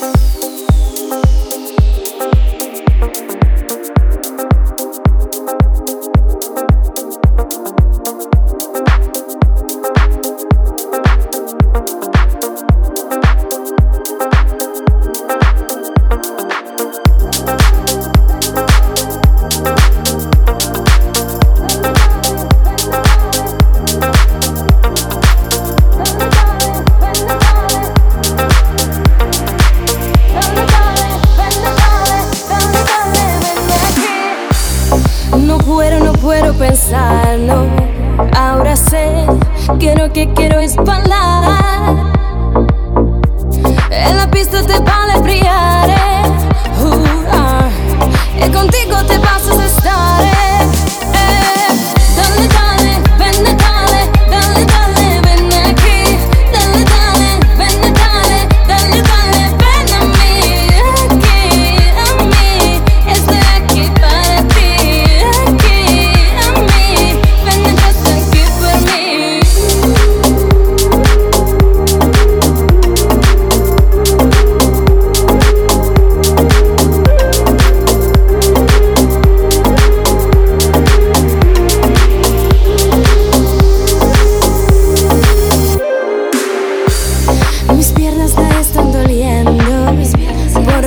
Bye. Ahora sé que lo que quiero es bailar.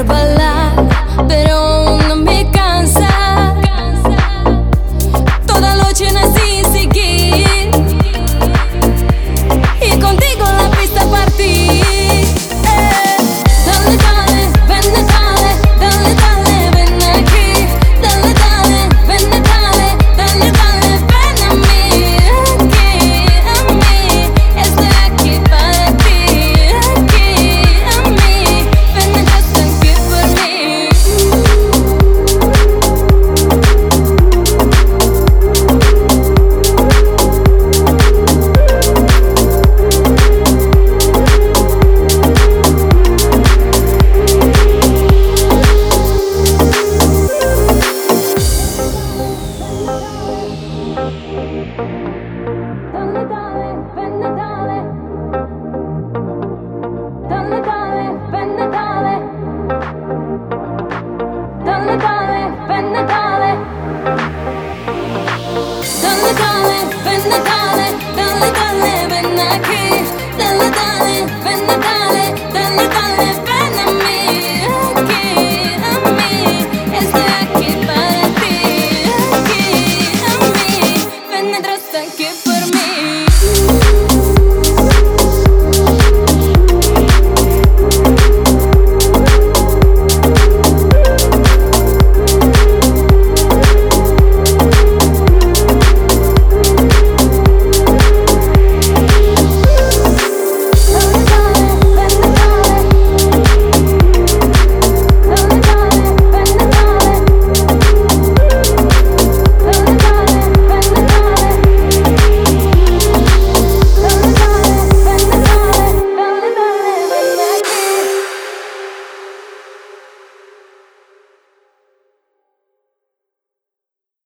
resbalar, pero Natale, per Natale, per Natale